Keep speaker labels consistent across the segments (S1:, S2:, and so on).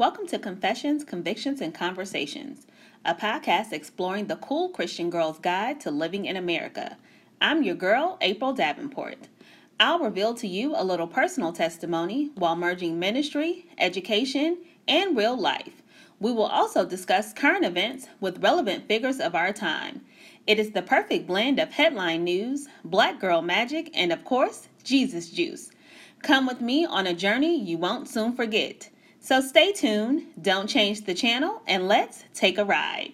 S1: Welcome to Confessions, Convictions, and Conversations, a podcast exploring the cool Christian girl's guide to living in America. I'm your girl, April Davenport. I'll reveal to you a little personal testimony while merging ministry, education, and real life. We will also discuss current events with relevant figures of our time. It is the perfect blend of headline news, black girl magic, and of course, Jesus juice. Come with me on a journey you won't soon forget. So stay tuned, don't change the channel, and let's take a ride.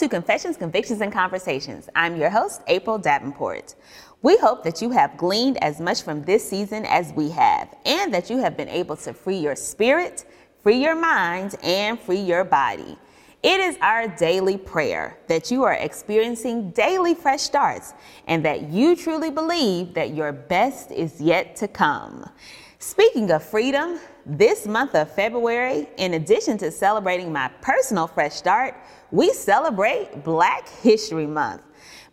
S1: To Confessions, Convictions, and Conversations. I'm your host, April Davenport. We hope that you have gleaned as much from this season as we have, and that you have been able to free your spirit, free your mind, and free your body. It is our daily prayer that you are experiencing daily fresh starts and that you truly believe that your best is yet to come. Speaking of freedom, this month of February, in addition to celebrating my personal fresh start, we celebrate Black History Month.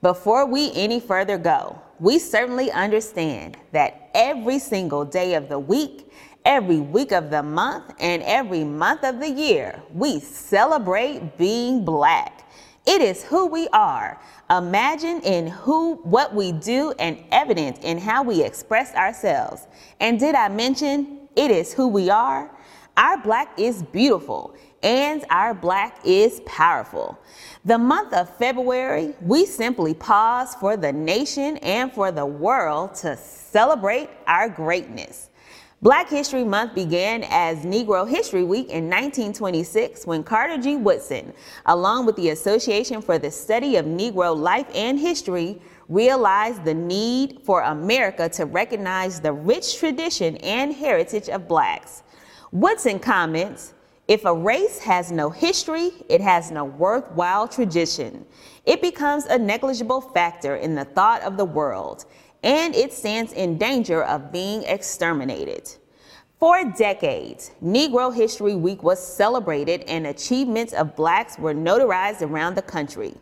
S1: Before we any further go, we certainly understand that every single day of the week, every week of the month, and every month of the year, we celebrate being black. It is who we are. Imagine in who, what we do, and evident in how we express ourselves. And did I mention it is who we are? Our black is beautiful and our black is powerful. The month of February, we simply pause for the nation and for the world to celebrate our greatness. Black History Month began as Negro History Week in 1926 when Carter G. Woodson, along with the Association for the Study of Negro Life and History, realized the need for America to recognize the rich tradition and heritage of blacks. Woodson comments, if a race has no history, it has no worthwhile tradition. It becomes a negligible factor in the thought of the world, and it stands in danger of being exterminated. For decades, Negro History Week was celebrated and achievements of blacks were notarized around the country.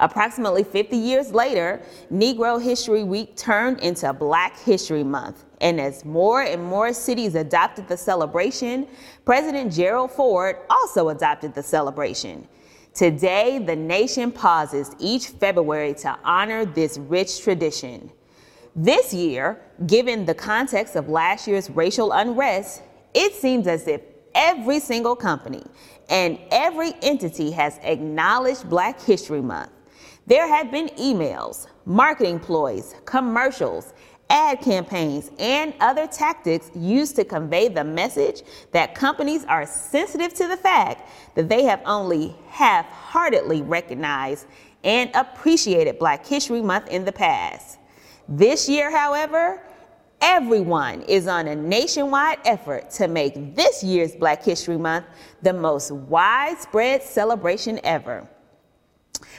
S1: Approximately 50 years later, Negro History Week turned into Black History Month. And as more and more cities adopted the celebration, President Gerald Ford also adopted the celebration. Today, the nation pauses each February to honor this rich tradition. This year, given the context of last year's racial unrest, it seems as if every single company and every entity has acknowledged Black History Month. There have been emails, marketing ploys, commercials, ad campaigns, and other tactics used to convey the message that companies are sensitive to the fact that they have only half heartedly recognized and appreciated Black History Month in the past. This year, however, everyone is on a nationwide effort to make this year's Black History Month the most widespread celebration ever.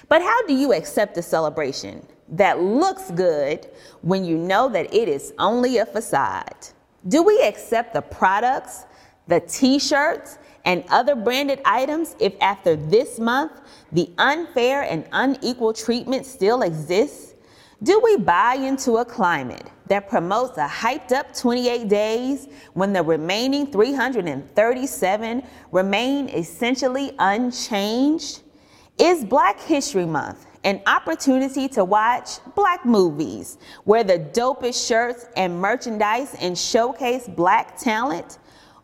S1: But how do you accept a celebration that looks good when you know that it is only a facade? Do we accept the products, the t shirts, and other branded items if after this month the unfair and unequal treatment still exists? Do we buy into a climate that promotes a hyped up 28 days when the remaining 337 remain essentially unchanged? Is Black History Month an opportunity to watch black movies, wear the dopest shirts and merchandise, and showcase black talent?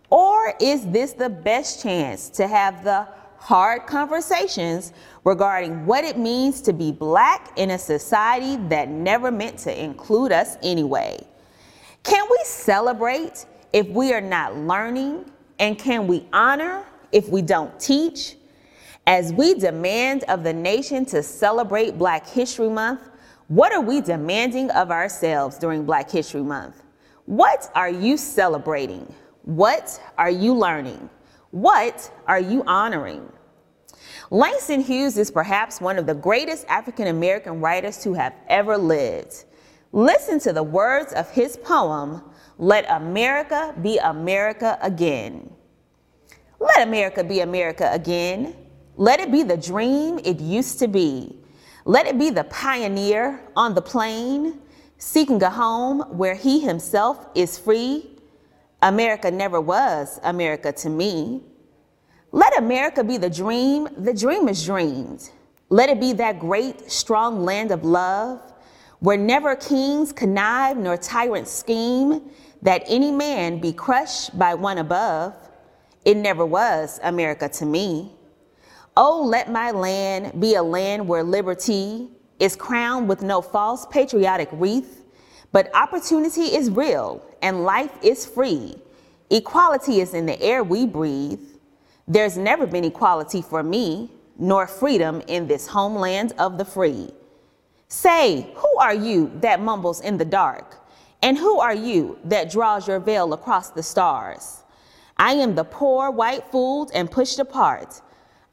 S1: Or is this the best chance to have the hard conversations regarding what it means to be black in a society that never meant to include us anyway? Can we celebrate if we are not learning? And can we honor if we don't teach? As we demand of the nation to celebrate Black History Month, what are we demanding of ourselves during Black History Month? What are you celebrating? What are you learning? What are you honoring? Langston Hughes is perhaps one of the greatest African American writers to have ever lived. Listen to the words of his poem, Let America Be America Again. Let America be America again. Let it be the dream it used to be. Let it be the pioneer on the plain, seeking a home where he himself is free. America never was America to me. Let America be the dream the dreamers dreamed. Let it be that great, strong land of love where never kings connive nor tyrants scheme that any man be crushed by one above. It never was America to me. Oh, let my land be a land where liberty is crowned with no false patriotic wreath, but opportunity is real and life is free. Equality is in the air we breathe. There's never been equality for me, nor freedom in this homeland of the free. Say, who are you that mumbles in the dark? And who are you that draws your veil across the stars? I am the poor, white fooled, and pushed apart.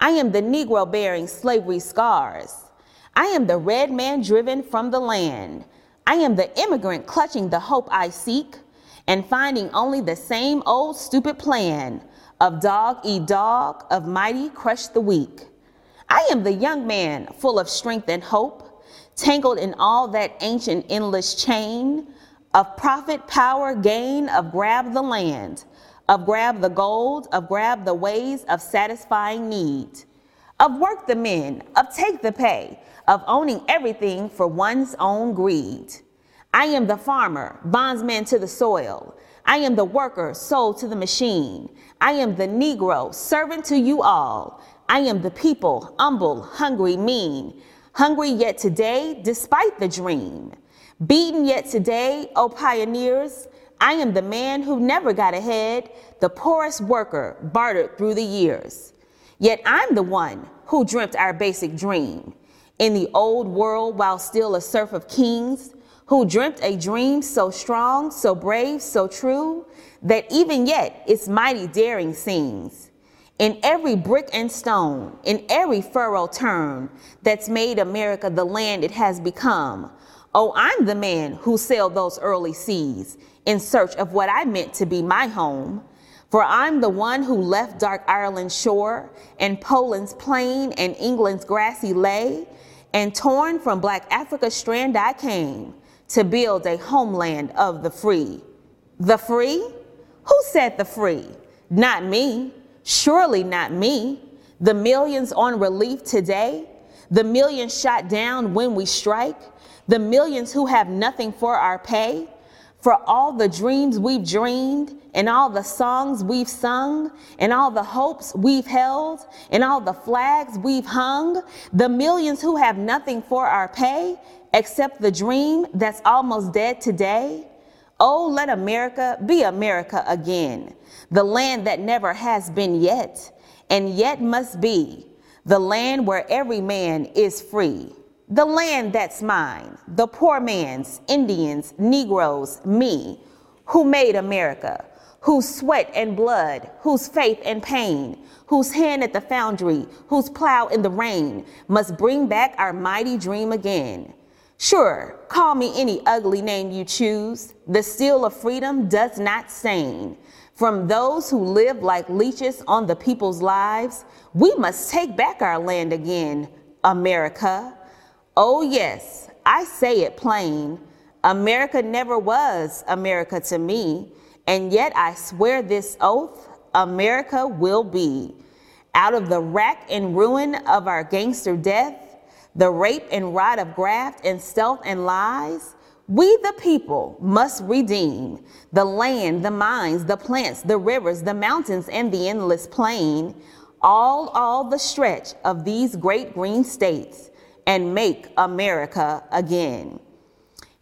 S1: I am the Negro bearing slavery scars. I am the red man driven from the land. I am the immigrant clutching the hope I seek and finding only the same old stupid plan of dog eat dog, of mighty crush the weak. I am the young man full of strength and hope tangled in all that ancient endless chain of profit, power, gain, of grab the land, of grab the gold, of grab the ways of satisfying need, of work the men, of take the pay, of owning everything for one's own greed. I am the farmer, bondsman to the soil. I am the worker, sold to the machine. I am the Negro, servant to you all. I am the people, humble, hungry, mean. Hungry yet today, despite the dream. Beaten yet today, O pioneers, I am the man who never got ahead, the poorest worker bartered through the years. Yet I'm the one who dreamt our basic dream. In the old world, while still a serf of kings, who dreamt a dream so strong, so brave, so true, that even yet its mighty daring seems in every brick and stone, in every furrow turn that's made America the land it has become. Oh, I'm the man who sailed those early seas in search of what I meant to be my home. For I'm the one who left dark Ireland's shore and Poland's plain and England's grassy lea, and torn from black Africa's strand I came to build a homeland of the free. The free? Who said the free? Not me. Surely not me. The millions on relief today, the millions shot down when we strike, the millions who have nothing for our pay, for all the dreams we've dreamed, and all the songs we've sung, and all the hopes we've held, and all the flags we've hung, the millions who have nothing for our pay except the dream that's almost dead today. Oh, let America be America again, the land that never has been yet, and yet must be, the land where every man is free, the land that's mine, the poor man's, Indians, Negroes, me, who made America, whose sweat and blood, whose faith and pain, whose hand at the foundry, whose plow in the rain, must bring back our mighty dream again. Sure, call me any ugly name you choose. The seal of freedom does not stain. From those who live like leeches on the people's lives, we must take back our land again, America. Oh, yes, I say it plain. America never was America to me, and yet I swear this oath America will be. Out of the rack and ruin of our gangster death, the rape and rot of graft and stealth and lies, we the people must redeem the land, the mines, the plants, the rivers, the mountains, and the endless plain, all, all the stretch of these great green states, and make America again.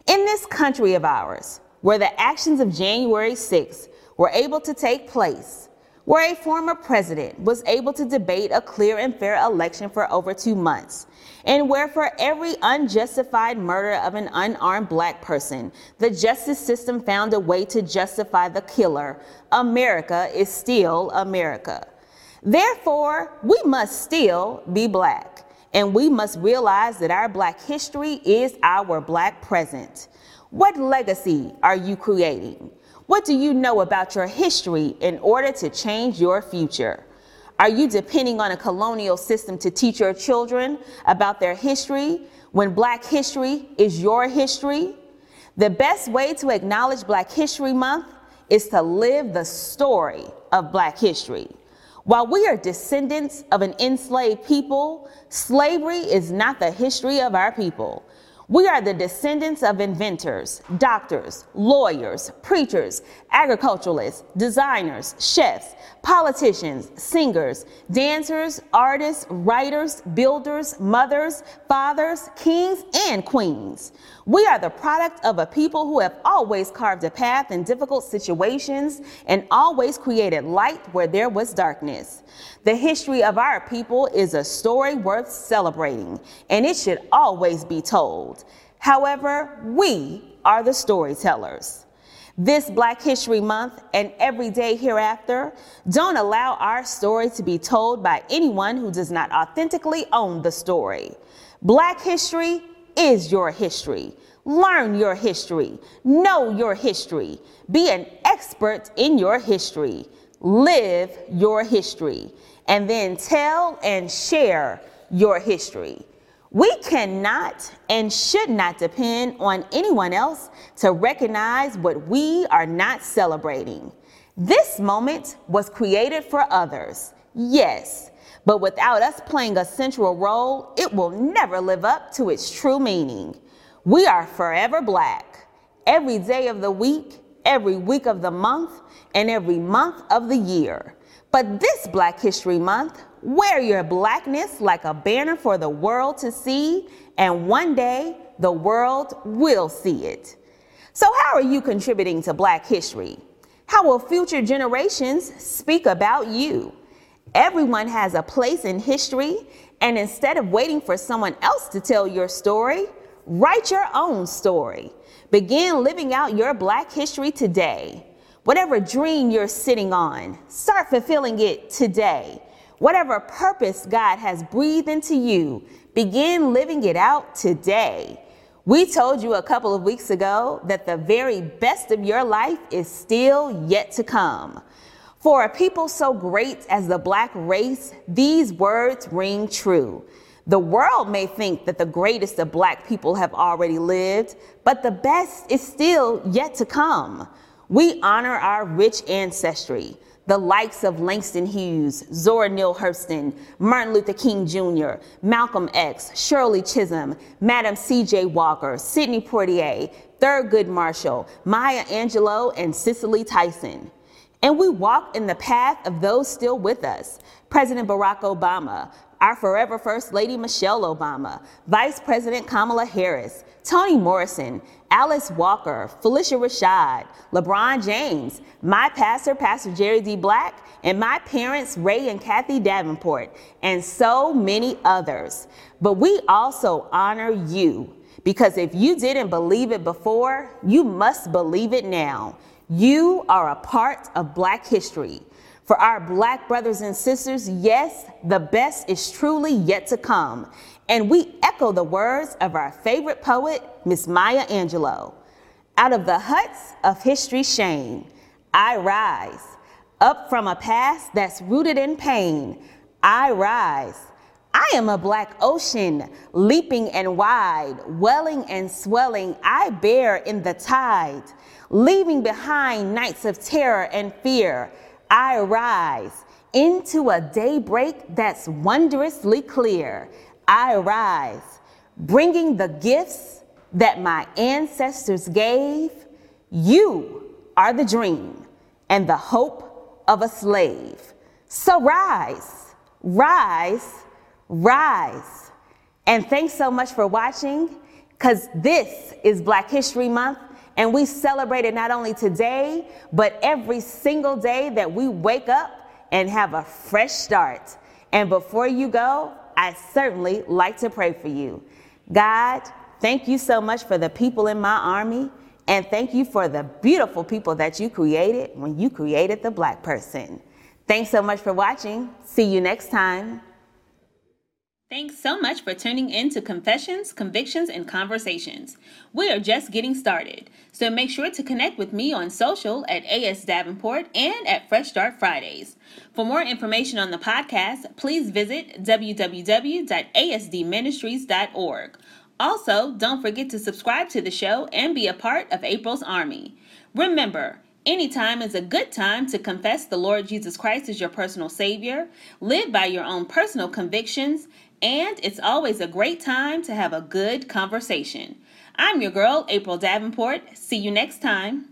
S1: In this country of ours, where the actions of January 6th were able to take place, where a former president was able to debate a clear and fair election for over two months, and where for every unjustified murder of an unarmed black person, the justice system found a way to justify the killer, America is still America. Therefore, we must still be black, and we must realize that our black history is our black present. What legacy are you creating? What do you know about your history in order to change your future? Are you depending on a colonial system to teach your children about their history when Black history is your history? The best way to acknowledge Black History Month is to live the story of Black history. While we are descendants of an enslaved people, slavery is not the history of our people. We are the descendants of inventors, doctors, lawyers, preachers, agriculturalists, designers, chefs, politicians, singers, dancers, artists, writers, builders, mothers, fathers, kings, and queens. We are the product of a people who have always carved a path in difficult situations and always created light where there was darkness. The history of our people is a story worth celebrating, and it should always be told. However, we are the storytellers. This Black History Month and every day hereafter, don't allow our story to be told by anyone who does not authentically own the story. Black history is your history. Learn your history. Know your history. Be an expert in your history. Live your history and then tell and share your history. We cannot and should not depend on anyone else to recognize what we are not celebrating. This moment was created for others, yes, but without us playing a central role, it will never live up to its true meaning. We are forever black, every day of the week, every week of the month, and every month of the year. But this Black History Month, wear your blackness like a banner for the world to see, and one day the world will see it. So, how are you contributing to Black history? How will future generations speak about you? Everyone has a place in history, and instead of waiting for someone else to tell your story, write your own story. Begin living out your Black history today. Whatever dream you're sitting on, start fulfilling it today. Whatever purpose God has breathed into you, begin living it out today. We told you a couple of weeks ago that the very best of your life is still yet to come. For a people so great as the black race, these words ring true. The world may think that the greatest of black people have already lived, but the best is still yet to come. We honor our rich ancestry, the likes of Langston Hughes, Zora Neale Hurston, Martin Luther King Jr., Malcolm X, Shirley Chisholm, Madam C.J. Walker, Sidney Poitier, Thurgood Marshall, Maya Angelou, and Cicely Tyson. And we walk in the path of those still with us President Barack Obama, our forever First Lady Michelle Obama, Vice President Kamala Harris, Toni Morrison, Alice Walker, Phylicia Rashad, LeBron James, my pastor, Pastor Jerry D. Black, and my parents, Ray and Kathy Davenport, and so many others. But we also honor you because if you didn't believe it before, you must believe it now. You are a part of Black history. For our Black brothers and sisters, yes, the best is truly yet to come. And we echo the words of our favorite poet, Miss Maya Angelou. Out of the huts of history's shame, I rise. Up from a past that's rooted in pain, I rise. I am a black ocean, leaping and wide, welling and swelling, I bear in the tide, leaving behind nights of terror and fear. I rise into a daybreak that's wondrously clear. I rise, bringing the gifts that my ancestors gave. You are the dream and the hope of a slave. So rise, rise, rise. And thanks so much for watching, because this is Black History Month, and we celebrate it not only today, but every single day that we wake up and have a fresh start. And before you go, I certainly like to pray for you. God, thank you so much for the people in my army. And thank you for the beautiful people that you created when you created the black person. Thanks so much for watching. See you next time. Thanks so much for tuning in to Confessions, Convictions, and Conversations. We are just getting started, so make sure to connect with me on social at AS Davenport and at Fresh Start Fridays. For more information on the podcast, please visit www.asdministries.org. Also, don't forget to subscribe to the show and be a part of April's Army. Remember, Anytime is a good time to confess the Lord Jesus Christ as your personal Savior, live by your own personal convictions, and it's always a great time to have a good conversation. I'm your girl, April Davenport. See you next time.